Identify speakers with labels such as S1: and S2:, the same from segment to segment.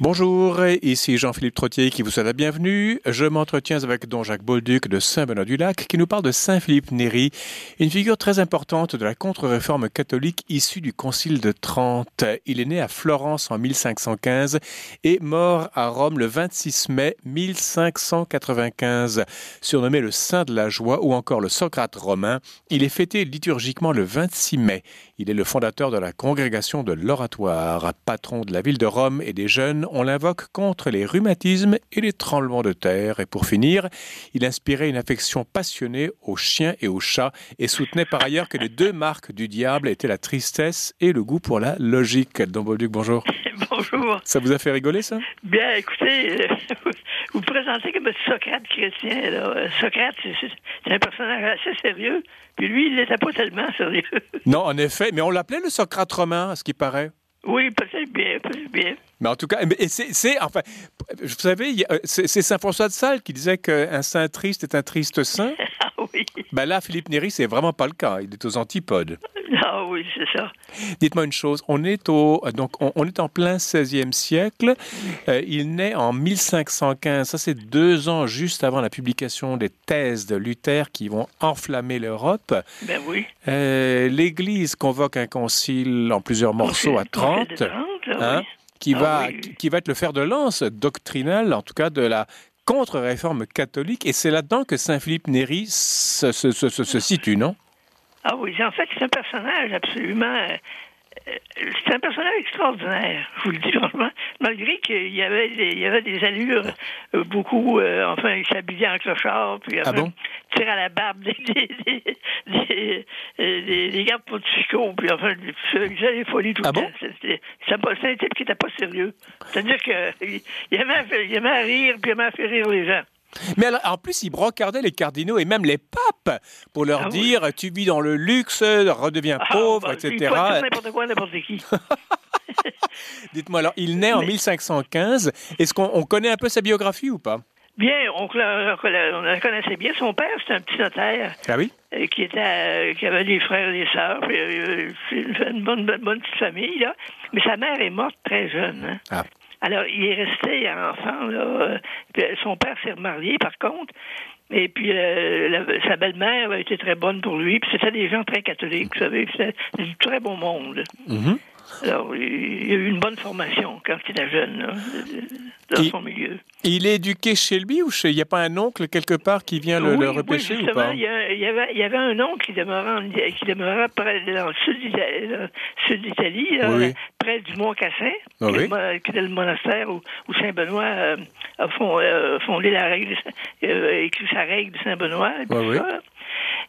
S1: Bonjour, ici Jean-Philippe Trottier qui vous souhaite la bienvenue. Je m'entretiens avec Don Jacques Bolduc de Saint-Benoît-du-Lac qui nous parle de Saint-Philippe Néri, une figure très importante de la contre-réforme catholique issue du Concile de Trente. Il est né à Florence en 1515 et mort à Rome le 26 mai 1595. Surnommé le Saint de la Joie ou encore le Socrate romain, il est fêté liturgiquement le 26 mai. Il est le fondateur de la congrégation de l'Oratoire, patron de la ville de Rome et des jeunes on l'invoque contre les rhumatismes et les tremblements de terre. Et pour finir, il inspirait une affection passionnée aux chiens et aux chats et soutenait par ailleurs que les deux marques du diable étaient la tristesse et le goût pour la logique. Don Bolduc, bonjour.
S2: Bonjour.
S1: Ça vous a fait rigoler, ça?
S2: Bien, écoutez, euh, vous vous présentez comme Socrate chrétien. Là. Socrate, c'est un personnage assez sérieux. Puis lui, il n'était pas tellement sérieux.
S1: Non, en effet, mais on l'appelait le Socrate romain, à ce qui paraît.
S2: Oui, peut-être bien, peut-être bien.
S1: Mais en tout cas, c'est, enfin, vous savez, c'est Saint François de Sales qui disait qu'un saint triste est un triste saint.
S2: Ah oui.
S1: Ben là, Philippe Néry, c'est vraiment pas le cas. Il est aux antipodes.
S2: Ah oui, c'est ça.
S1: Dites-moi une chose. On est au, donc, on, est en plein 16e siècle. Euh, il naît en 1515. Ça, c'est deux ans juste avant la publication des thèses de Luther qui vont enflammer l'Europe.
S2: Ben oui.
S1: Euh, L'Église convoque un concile en plusieurs morceaux à 30.
S2: 30
S1: hein,
S2: oui.
S1: Qui
S2: Ah
S1: va,
S2: oui.
S1: qui va être le fer de lance doctrinal, en tout cas de la contre-réforme catholique. Et c'est là-dedans que Saint-Philippe Néri se, se- se- se- se situe, non?
S2: Ah oui, en fait, c'est un personnage absolument. C'est un personnage extraordinaire, je vous le dis franchement. Malgré qu'il y avait des, il y avait des allures euh, beaucoup. euh, enfin, il s'habillait en clochard, puis
S1: Ah
S2: enfin,
S1: bon?
S2: tire à la barbe des, des, des, des, euh, des- des gardes pontificaux, puis enfin, il faisait des folies tout
S1: Ah
S2: le
S1: bon?
S2: temps. C'était un type qui n'était pas sérieux. C'est-à-dire qu'il il aimait, il aimait à rire, puis il aimait à faire rire les gens.
S1: Mais alors, en plus, il brocardait les cardinaux et même les papes pour leur
S2: Ah oui.
S1: dire tu vis dans le luxe, redeviens
S2: Ah,
S1: pauvre,
S2: bah,
S1: etc.
S2: N'importe quoi, n'importe qui.
S1: Dites-moi alors, il naît en
S2: Mais-
S1: 1515. Est-ce qu'on on connaît un peu sa biographie ou pas?
S2: Bien, on, la- on la- on la connaissait bien. Son père, c'était un petit notaire
S1: Ah oui?
S2: euh, qui était euh, qui avait des frères et des sœurs. puis, euh, une bonne, bonne, bonne petite famille, là. Mais sa mère est morte très jeune. hein.
S1: Ah.
S2: Alors, il est resté enfant, là. euh, son père s'est remarié, par contre. Et puis, euh, sa belle-mère a été très bonne pour lui. C'était des gens très catholiques, vous savez. C'était du très bon monde.
S1: Mhm.
S2: Alors, il a eu une bonne formation quand il était jeune, là, dans son milieu.
S1: Il est éduqué chez lui ou chez... Il n'y a pas un oncle quelque part qui vient le,
S2: oui,
S1: le
S2: oui,
S1: repêcher ou pas?
S2: il y, a- il y avait, il y avait un oncle qui demeurait, en- qui demeurait près, dans le sud d'Italie,
S1: Oui,
S2: près du Mont Cassin,
S1: Ah
S2: qui, qui était le monastère où, où Saint-Benoît euh, a euh, fondé la règle, euh, écrit sa règle de Saint-Benoît. et puis ça.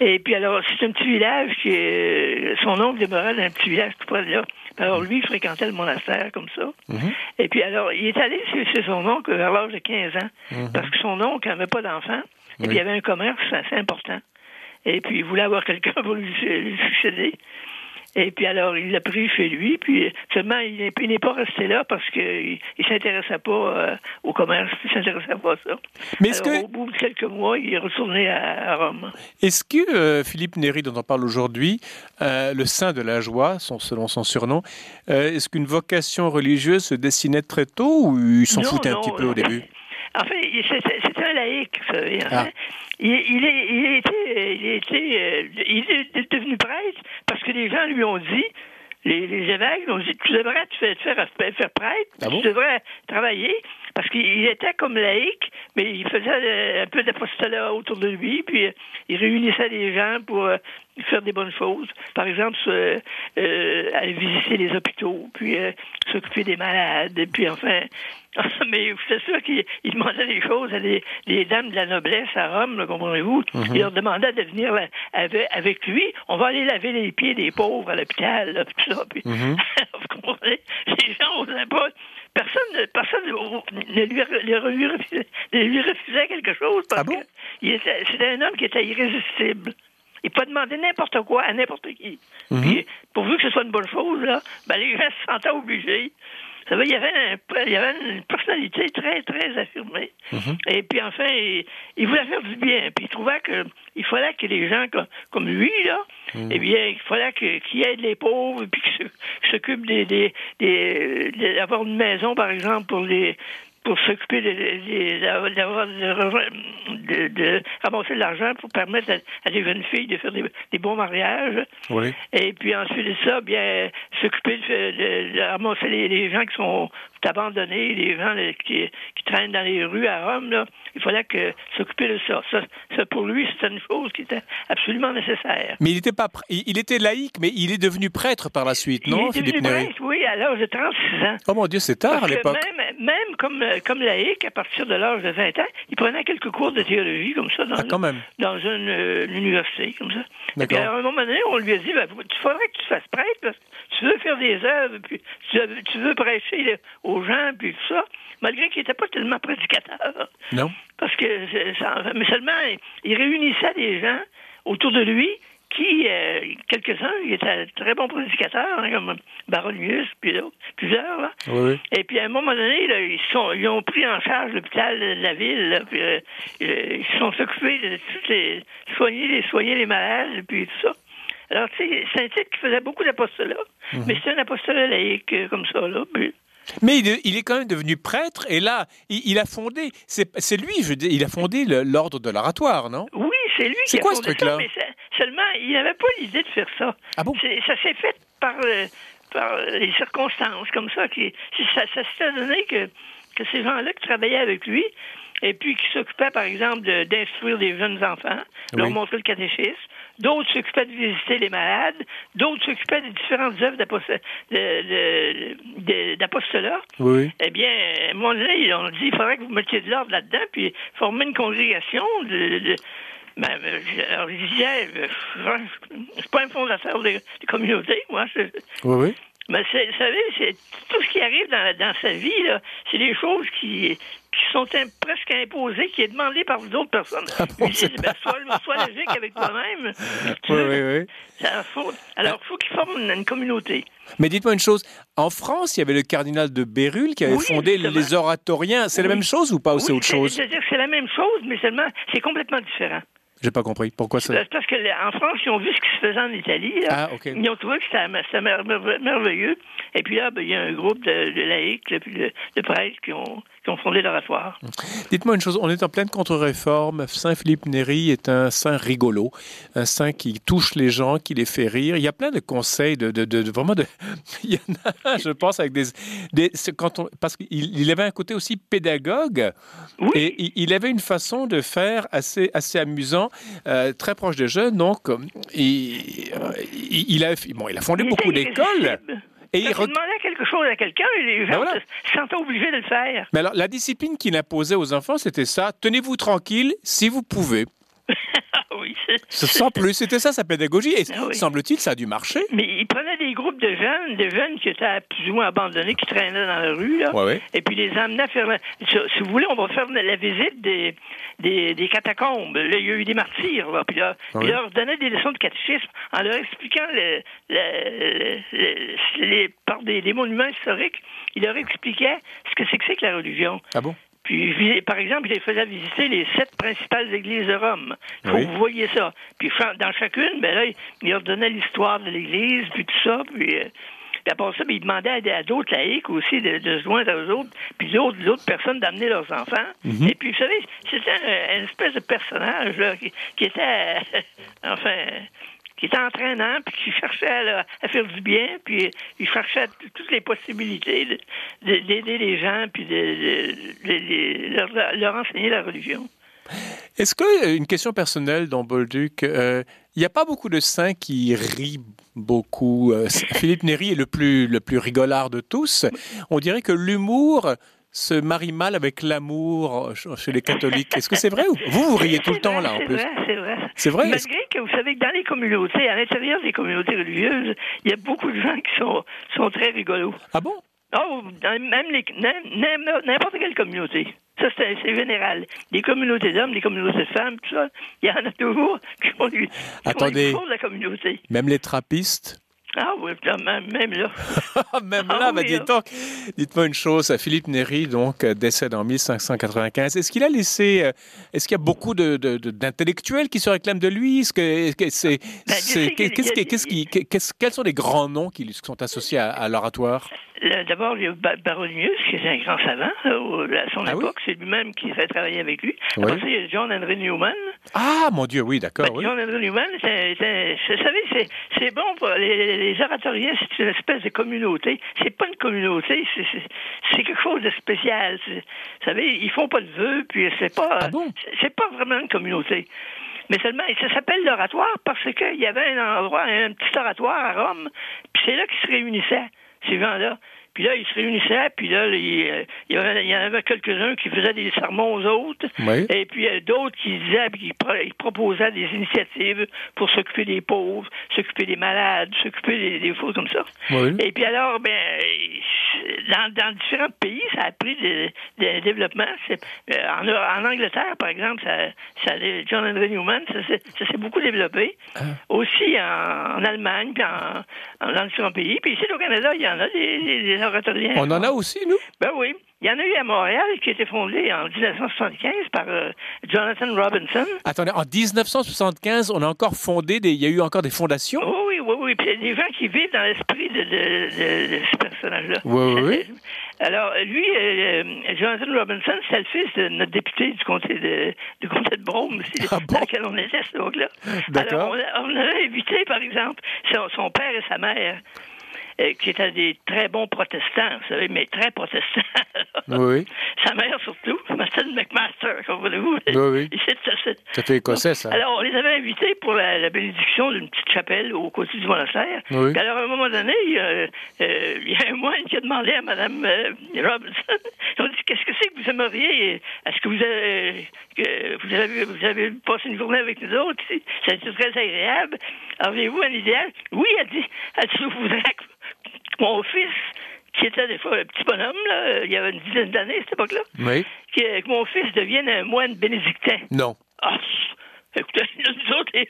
S2: Et puis alors, c'est un petit village qui est... Son oncle demeurait dans un petit village tout près de là. Alors lui, il fréquentait le monastère comme ça.
S1: Mhm.
S2: Et puis alors, il est allé chez, son oncle vers l'âge de 15 ans,
S1: Mhm.
S2: parce que son oncle n'avait pas d'enfant, et
S1: Oui.
S2: puis il avait un commerce assez important. Et puis il voulait avoir quelqu'un pour lui, lui succéder. Et puis alors, il l'a pris chez lui, puis seulement, il n'est pas resté là parce qu'il ne s'intéressait pas euh, au commerce, il ne s'intéressait pas à ça.
S1: Mais
S2: alors,
S1: que-
S2: au bout de quelques mois, il est retourné à, à Rome.
S1: Est-ce que euh, Philippe Néry, dont on parle aujourd'hui, euh, le saint de la joie, son, selon son surnom, est-ce qu'une vocation religieuse se dessinait très tôt ou il s'en
S2: Non,
S1: foutait un petit peu au début?
S2: En fait, il- c'était c'était un laïc, vous savez. en
S1: Ah.
S2: Il, il, est, il, a été, il, a été, euh, il est devenu prêtre parce que les gens lui ont dit, les, les évêques lui ont dit, tu devrais te faire, te faire, faire prêtre,
S1: Ah bon?
S2: tu devrais travailler, parce qu'il était comme laïc, mais il faisait euh, un peu d'apostolat autour de lui, puis euh, il réunissait les gens pour euh, faire des bonnes choses. Par exemple, euh, euh, aller visiter les hôpitaux, puis euh, s'occuper des malades, et puis enfin... Mais c'est sûr qu'il il demandait des choses à des, des dames de la noblesse à Rome, comprenez-vous? Il leur demandait de venir là, avec, avec lui. On va aller laver les pieds des pauvres à l'hôpital, tout ça. Puis,
S1: Mhm.
S2: vous comprenez? Les gens n'osaient pas. Personne, personne ne lui, ne lui refusait, ne lui refusait quelque chose parce
S1: Ah bon?
S2: que c'était un homme qui était irrésistible. Il peut demander n'importe quoi à n'importe qui.
S1: Mhm.
S2: Puis, pourvu que ce soit une bonne chose, là, ben, les gens se sentaient obligés. Ça il y avait, il y avait une personnalité très, très affirmée.
S1: Mhm.
S2: Et puis enfin, il, voulait faire du bien. Puis il trouvait qu'il fallait que les gens comme, lui, là,
S1: Mhm.
S2: eh bien, il fallait qu'il aide les pauvres, puis qu'il s'occupe des, des, des, d'avoir une maison, par exemple, pour les pour s'occuper de, de, de, ramasser de l'argent pour permettre à, des jeunes filles de faire des, bons mariages.
S1: Oui.
S2: Et puis ensuite de ça, bien s'occuper de, ramasser les, gens qui sont abandonnés, les gens qui, qui, traînent dans les rues à Rome. Là. Il fallait que s'occuper de ça. ça. pour lui, c'était une chose qui était absolument nécessaire.
S1: Mais il était pas, il était laïque, mais il est devenu prêtre par la suite, non,
S2: il est devenu prêtre, oui, à l'âge de 36 ans.
S1: Oh mon Dieu, c'est tard à l'époque.
S2: Même, même comme comme laïque, à partir de l'âge de 20 ans, il prenait quelques cours de théologie comme ça dans,
S1: ah, quand même.
S2: dans une, euh, université comme ça.
S1: Et
S2: puis à un moment donné, on lui a dit ben, il faudrait que tu fasses prêtre parce que tu veux faire des œuvres, puis tu, tu veux prêcher aux gens, puis tout ça, malgré qu'il n'était pas tellement prédicateur.
S1: Non.
S2: Parce que, mais seulement, il réunissait des gens autour de lui qui, euh, quelques-uns, il était un très bon prédicateur, hein, comme Baronius, puis plusieurs. Là.
S1: Oui,
S2: Et puis à un moment donné, là, ils, sont, ils ont pris en charge l'hôpital de la ville, là, puis euh, ils se sont occupés de toutes les soigner, les soigner les malades, puis tout ça. Alors, tu sais, c'est un titre qui faisait beaucoup d'apostolat,
S1: Mhm.
S2: mais c'est un apostolat laïque, euh, comme ça, là. Puis,
S1: mais il, est quand même devenu prêtre et là, il, a fondé, c'est lui, je dis, il a fondé l'ordre de l'oratoire, non?
S2: Oui, c'est lui
S1: qui
S2: a
S1: quoi,
S2: fondé
S1: ce truc-là?
S2: ça, mais seulement, il n'avait pas l'idée de faire ça.
S1: Ah bon?
S2: Ça s'est fait par, euh, par les circonstances, comme ça. Qui, ça ça s'est donné que, que ces gens-là qui travaillaient avec lui, et puis qui s'occupaient, par exemple, d'instruire des jeunes enfants,
S1: Oui.
S2: leur montrer le catéchisme, d'autres s'occupaient de visiter les malades, d'autres s'occupaient des différentes œuvres d'apostolat.
S1: Oui.
S2: Eh bien, à un moment donné, on dit il faudrait que vous mettiez de l'ordre là-dedans, puis former une congrégation de. de ben, je, alors, je disais, euh, je suis pas un fondateur de, de communauté, moi. Je,
S1: Oui, oui.
S2: mais vous savez, c'est tout ce qui arrive dans, dans sa vie, là, c'est des choses qui, qui sont presque imposées, qui est demandé par d'autres personnes.
S1: Ah bon,
S2: ben, sois, sois logique avec toi-même.
S1: Oui, oui, oui.
S2: ça faut- alors, il faut qu'ils forment une, une communauté.
S1: Mais dites-moi une chose, en France, il y avait le cardinal de Bérulle qui avait
S2: Oui,
S1: fondé
S2: justement.
S1: les oratoriens. C'est la même chose ou pas ou c'est autre chose?
S2: C'est-à-dire que c'est la même chose, mais seulement, c'est complètement différent.
S1: J'ai pas compris. Pourquoi ça?
S2: C'est Parce que en France, ils ont vu ce qui se faisait en Italie. là.
S1: Ah, ok.
S2: Ils ont trouvé que c'était c'était mer- mer- merveilleux. Et puis là, ben, il y a un groupe de, de laïcs, de, de prêtres qui ont, qui ont fondé l'oratoire.
S1: Dites-moi une chose, on est en pleine contre-réforme. Saint Philippe Néri est un saint rigolo, un saint qui touche les gens, qui les fait rire. Il y a plein de conseils, de, vraiment de. Il y en a, je pense, avec des, quand on, parce qu'il il avait un côté aussi pédagogue
S2: Oui.
S1: et il, il avait une façon de faire assez assez amusant, euh, très proche des jeunes. Donc, euh, il, euh, il, a bon, il a fondé
S2: Il
S1: beaucoup d'écoles. Et il re-
S2: demandait quelque chose à quelqu'un, les gens
S1: voilà.
S2: se sentaient obligés de le faire.
S1: Mais alors, la discipline qu'il imposait aux enfants, c'était ça. Tenez-vous tranquille si vous pouvez.
S2: Ah
S1: Sans plus, c'était ça sa pédagogie. Et
S2: Ah oui.
S1: semble-t-il, ça a dû marcher.
S2: Mais il prenait des groupes de jeunes, de jeunes qui étaient plus ou moins abandonnés, qui traînaient dans la rue, là.
S1: Ouais, ouais.
S2: Et puis les amenait à faire. Si vous voulez, on va faire la visite des, des, des catacombes. Là, il y a eu des martyrs, là. Puis là,
S1: Ouais.
S2: il leur donnait des leçons de catéchisme en leur expliquant le, le- le- les, par des, des monuments historiques. Il leur expliquait ce que c'est que c'est que la religion.
S1: Ah bon?
S2: Puis, par exemple, il les faisait visiter les sept principales églises de Rome. Faut
S1: Oui.
S2: que vous voyez ça. Puis, dans chacune, ben là, il leur donnait l'histoire de l'église, puis tout ça. Puis, euh, puis après ça, ben, il demandait à, à d'autres laïcs aussi de, de se joindre aux autres, puis d'autres, d'autres personnes d'amener leurs enfants.
S1: Mhm.
S2: Et puis, vous savez, c'était un, une espèce de personnage là, qui, qui était, euh, enfin, qui était entraînant, puis qui cherchait à, faire du bien, puis il cherchait toutes les possibilités de- de- d'aider les gens, puis de, leur, enseigner la religion.
S1: Est-ce que, euh, une question personnelle dans Bolduc, euh, il n'y a pas beaucoup de saints qui rient beaucoup. Euh, Philippe Néri est le plus, le plus rigolard de tous. On dirait que l'humour se marie mal avec l'amour euh, chez les catholiques. Est-ce que c'est vrai ou vous vous riez tout le
S2: C'est
S1: temps
S2: vrai,
S1: là en plus
S2: c'est vrai.
S1: C'est vrai
S2: Malgré que vous savez que dans les communautés, à l'intérieur des communautés religieuses, il y a beaucoup de gens qui sont, sont très rigolos.
S1: Ah bon?
S2: Oh, même les, n'importe quelle communauté. Ça, c'est général. Les communautés d'hommes, les communautés de femmes, tout ça, il y en a toujours qui qui font
S1: Attendez.
S2: la communauté.
S1: Même les trappistes
S2: Ah oui, même là.
S1: même là, ah, bah, dites-moi une chose, Philippe Néry, donc, euh, décède en 1595. Est-ce qu'il a laissé, euh, est-ce qu'il y a beaucoup d'intellectuels qui se réclament de lui? Est-ce que c'est, quels sont les grands noms qui sont associés à l'oratoire?
S2: D'abord, il y a Baronius, qui est un grand savant à son ah époque. C'est lui-même qui fait travailler avec lui. Après ça, il y a John Henry Newman.
S1: Ah, mon Dieu, oui, d'accord. Ben,
S2: John Henry Newman, vous savez, c'est bon pour les, oratoriens, c'est une espèce de communauté. C'est pas une communauté, c'est quelque chose de spécial. Vous savez, ils font pas de vœux, puis c'est pas,
S1: ah
S2: c'est pas vraiment une communauté. Mais seulement, ça s'appelle l'oratoire parce qu'il y avait un endroit, un petit oratoire à Rome, puis c'est là qu'ils se réunissaient ces gens-là. Puis là, ils se réunissaient, puis là, il, euh, y, en avait quelques-uns qui faisaient des sermons aux autres, et puis euh, d'autres qui disaient, puis qui proposaient des initiatives pour s'occuper des pauvres, s'occuper des malades, s'occuper des, des choses comme ça. Et puis alors, ben, dans, dans, différents pays, ça a pris des, des développements. Euh, en, en, Angleterre, par exemple, ça, ça, John Henry Newman, ça, s'est beaucoup développé. Ah. Aussi en, Allemagne, puis en, dans différents pays. Puis ici, au Canada, il y en a des
S1: on en a aussi, nous?
S2: Ben oui. Il y en a eu à Montréal qui a été fondé en 1975 par euh, Jonathan Robinson.
S1: Attendez, en 1975, on a encore fondé, des, il y a eu encore des fondations?
S2: Oui, oui, oui. oui. Puis il y a des gens qui vivent dans l'esprit de, de, ce personnage-là.
S1: Oui, oui, oui.
S2: Alors, lui, euh, Jonathan Robinson, c'est le fils de notre député du comté de, du comté de Brome, aussi, ah dans lequel on était, ce là
S1: D'accord.
S2: Alors, on, on, avait invité, par exemple, son, son père et sa mère qui étaient des très bons protestants, vous savez, mais très protestants.
S1: oui.
S2: Sa mère surtout, Martin McMaster, comprenez-vous?
S1: Oui, oui.
S2: Ça
S1: fait écossais, ça.
S2: Alors, on les avait invités pour la, bénédiction d'une petite chapelle au côté du monastère.
S1: Oui.
S2: alors, à un moment donné, euh, il y a un moine qui a demandé à Mme euh, Robinson, ils ont dit, qu'est-ce que c'est que vous aimeriez? Est-ce que vous avez, que vous avez, vous avez passé une journée avec nous autres? Ça a été très agréable. Avez-vous un idéal? Oui, elle dit, elle dit, vous voudrez mon fils, qui était des fois un petit bonhomme, là, il y avait une dizaine d'années à cette époque-là,
S1: oui.
S2: que, mon fils devienne un moine bénédictin.
S1: Non.
S2: Ah, écoutez, nous autres, les,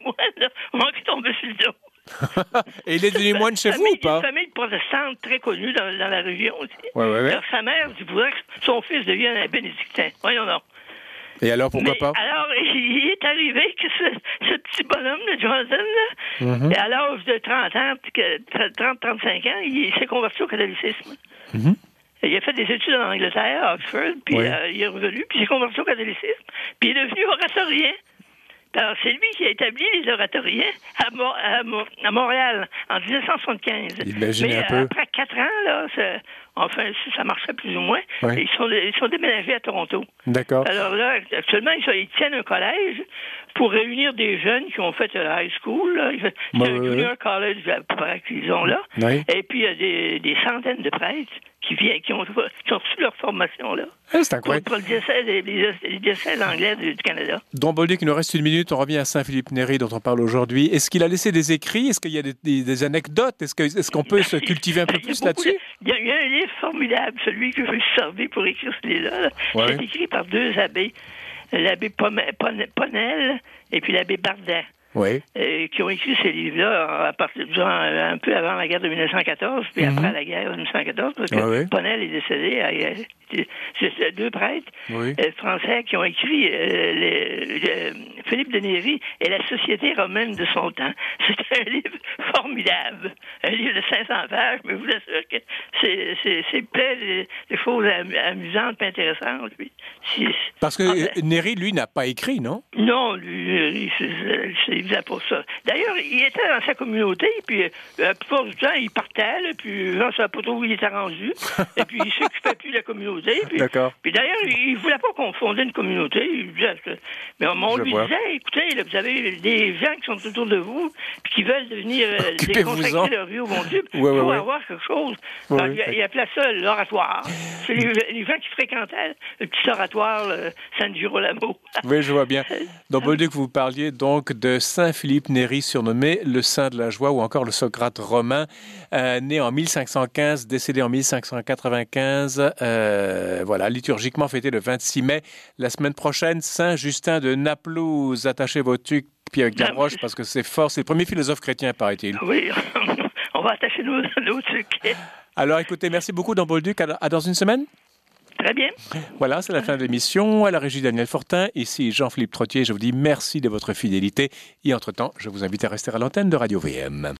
S2: moines, là, on va tomber sur le dos.
S1: Et il est devenu moine chez vous ou pas?
S2: Une famille protestante très connue dans, dans la région aussi.
S1: Ouais, ouais, ouais.
S2: Alors, sa mère voudrait que son fils devienne un bénédictin. Voyons donc.
S1: Et alors, pourquoi pas?
S2: Alors, il est arrivé que ce, petit bonhomme de Johnson, là, mm-hmm. à l'âge de 30 ans, 30-35 ans, il s'est converti au catholicisme.
S1: Mm-hmm.
S2: Il a fait des études en Angleterre, à Oxford, puis euh, il est revenu, puis il s'est converti au catholicisme, puis il est devenu oratorien. Alors, c'est lui qui a établi les oratoriens à, Montréal en 1975.
S1: Mais un peu.
S2: après quatre ans, là, enfin, ça marchait plus ou moins, ils, sont, ils sont déménagés à Toronto.
S1: D'accord.
S2: Alors là, actuellement, ils, tiennent un collège pour réunir des jeunes qui ont fait la high school. Là. C'est un junior college à peu qu'ils ont là. Et puis, il y a des, des centaines de prêtres qui, viennent, qui, ont, qui ont reçu leur formation là.
S1: Ah, c'est incroyable.
S2: Pour, le diocèse, les, diocèses anglais du, Canada.
S1: Don Bolduc, il nous reste une minute. On revient à Saint-Philippe Néry dont on parle aujourd'hui. Est-ce qu'il a laissé des écrits? Est-ce qu'il y a des, des, anecdotes? Est-ce qu'on est qu'on peut se cultiver un peu plus là-dessus?
S2: il, y a un livre formidable, celui que je me suis servi pour écrire ce livre-là. C'est écrit par deux abbés, l'abbé Ponel et puis l'abbé Bardet
S1: oui.
S2: Euh, qui ont écrit ces livres-là à partir un peu avant la guerre de 1914, puis après mhm. la guerre de 1914, parce que Ponel est décédé. C'est deux prêtres euh, français qui ont écrit euh, Philippe de Néry et la société romaine de son temps. C'est un livre formidable, un livre de 500 pages, mais je vous assure que c'est plein de, choses amusantes et intéressantes.
S1: Parce que Néry, lui, n'a pas écrit, non?
S2: Non, lui, c'est pour ça. D'ailleurs, il était dans sa communauté, puis euh, la plupart du temps, il partait, puis ne savait pas trop où il était rendu, et puis il s'occupait plus de la communauté. Puis,
S1: D'accord.
S2: Puis d'ailleurs, il voulait pas qu'on fondait une communauté. mais on lui disait, écoutez, vous avez des gens qui sont autour de vous, puis qui veulent devenir euh, déconsacrer leur vie au bon Dieu. il faut avoir quelque chose. il, appelait ça l'oratoire. C'est les, gens qui fréquentaient le petit oratoire San Girolamo.
S1: oui, je vois bien. Donc, que vous parliez donc de Saint Philippe Néri, surnommé le Saint de la Joie ou encore le Socrate romain, euh, né en 1515, décédé en 1595. Euh, voilà, liturgiquement fêté le 26 mai. La semaine prochaine, Saint Justin de Naplouse. Attachez vos tucs puis avec la roche parce que c'est fort. C'est le premier philosophe chrétien, paraît-il.
S2: Oui. on va attacher nos, nos trucs.
S1: Alors écoutez, merci beaucoup dans Bolduc. À, dans une semaine
S2: Très bien.
S1: Voilà, c'est la fin de l'émission. À la régie Daniel Fortin, ici Jean-Philippe Trottier. Je vous dis merci de votre fidélité. Et entre-temps, je vous invite à rester à l'antenne de Radio VM.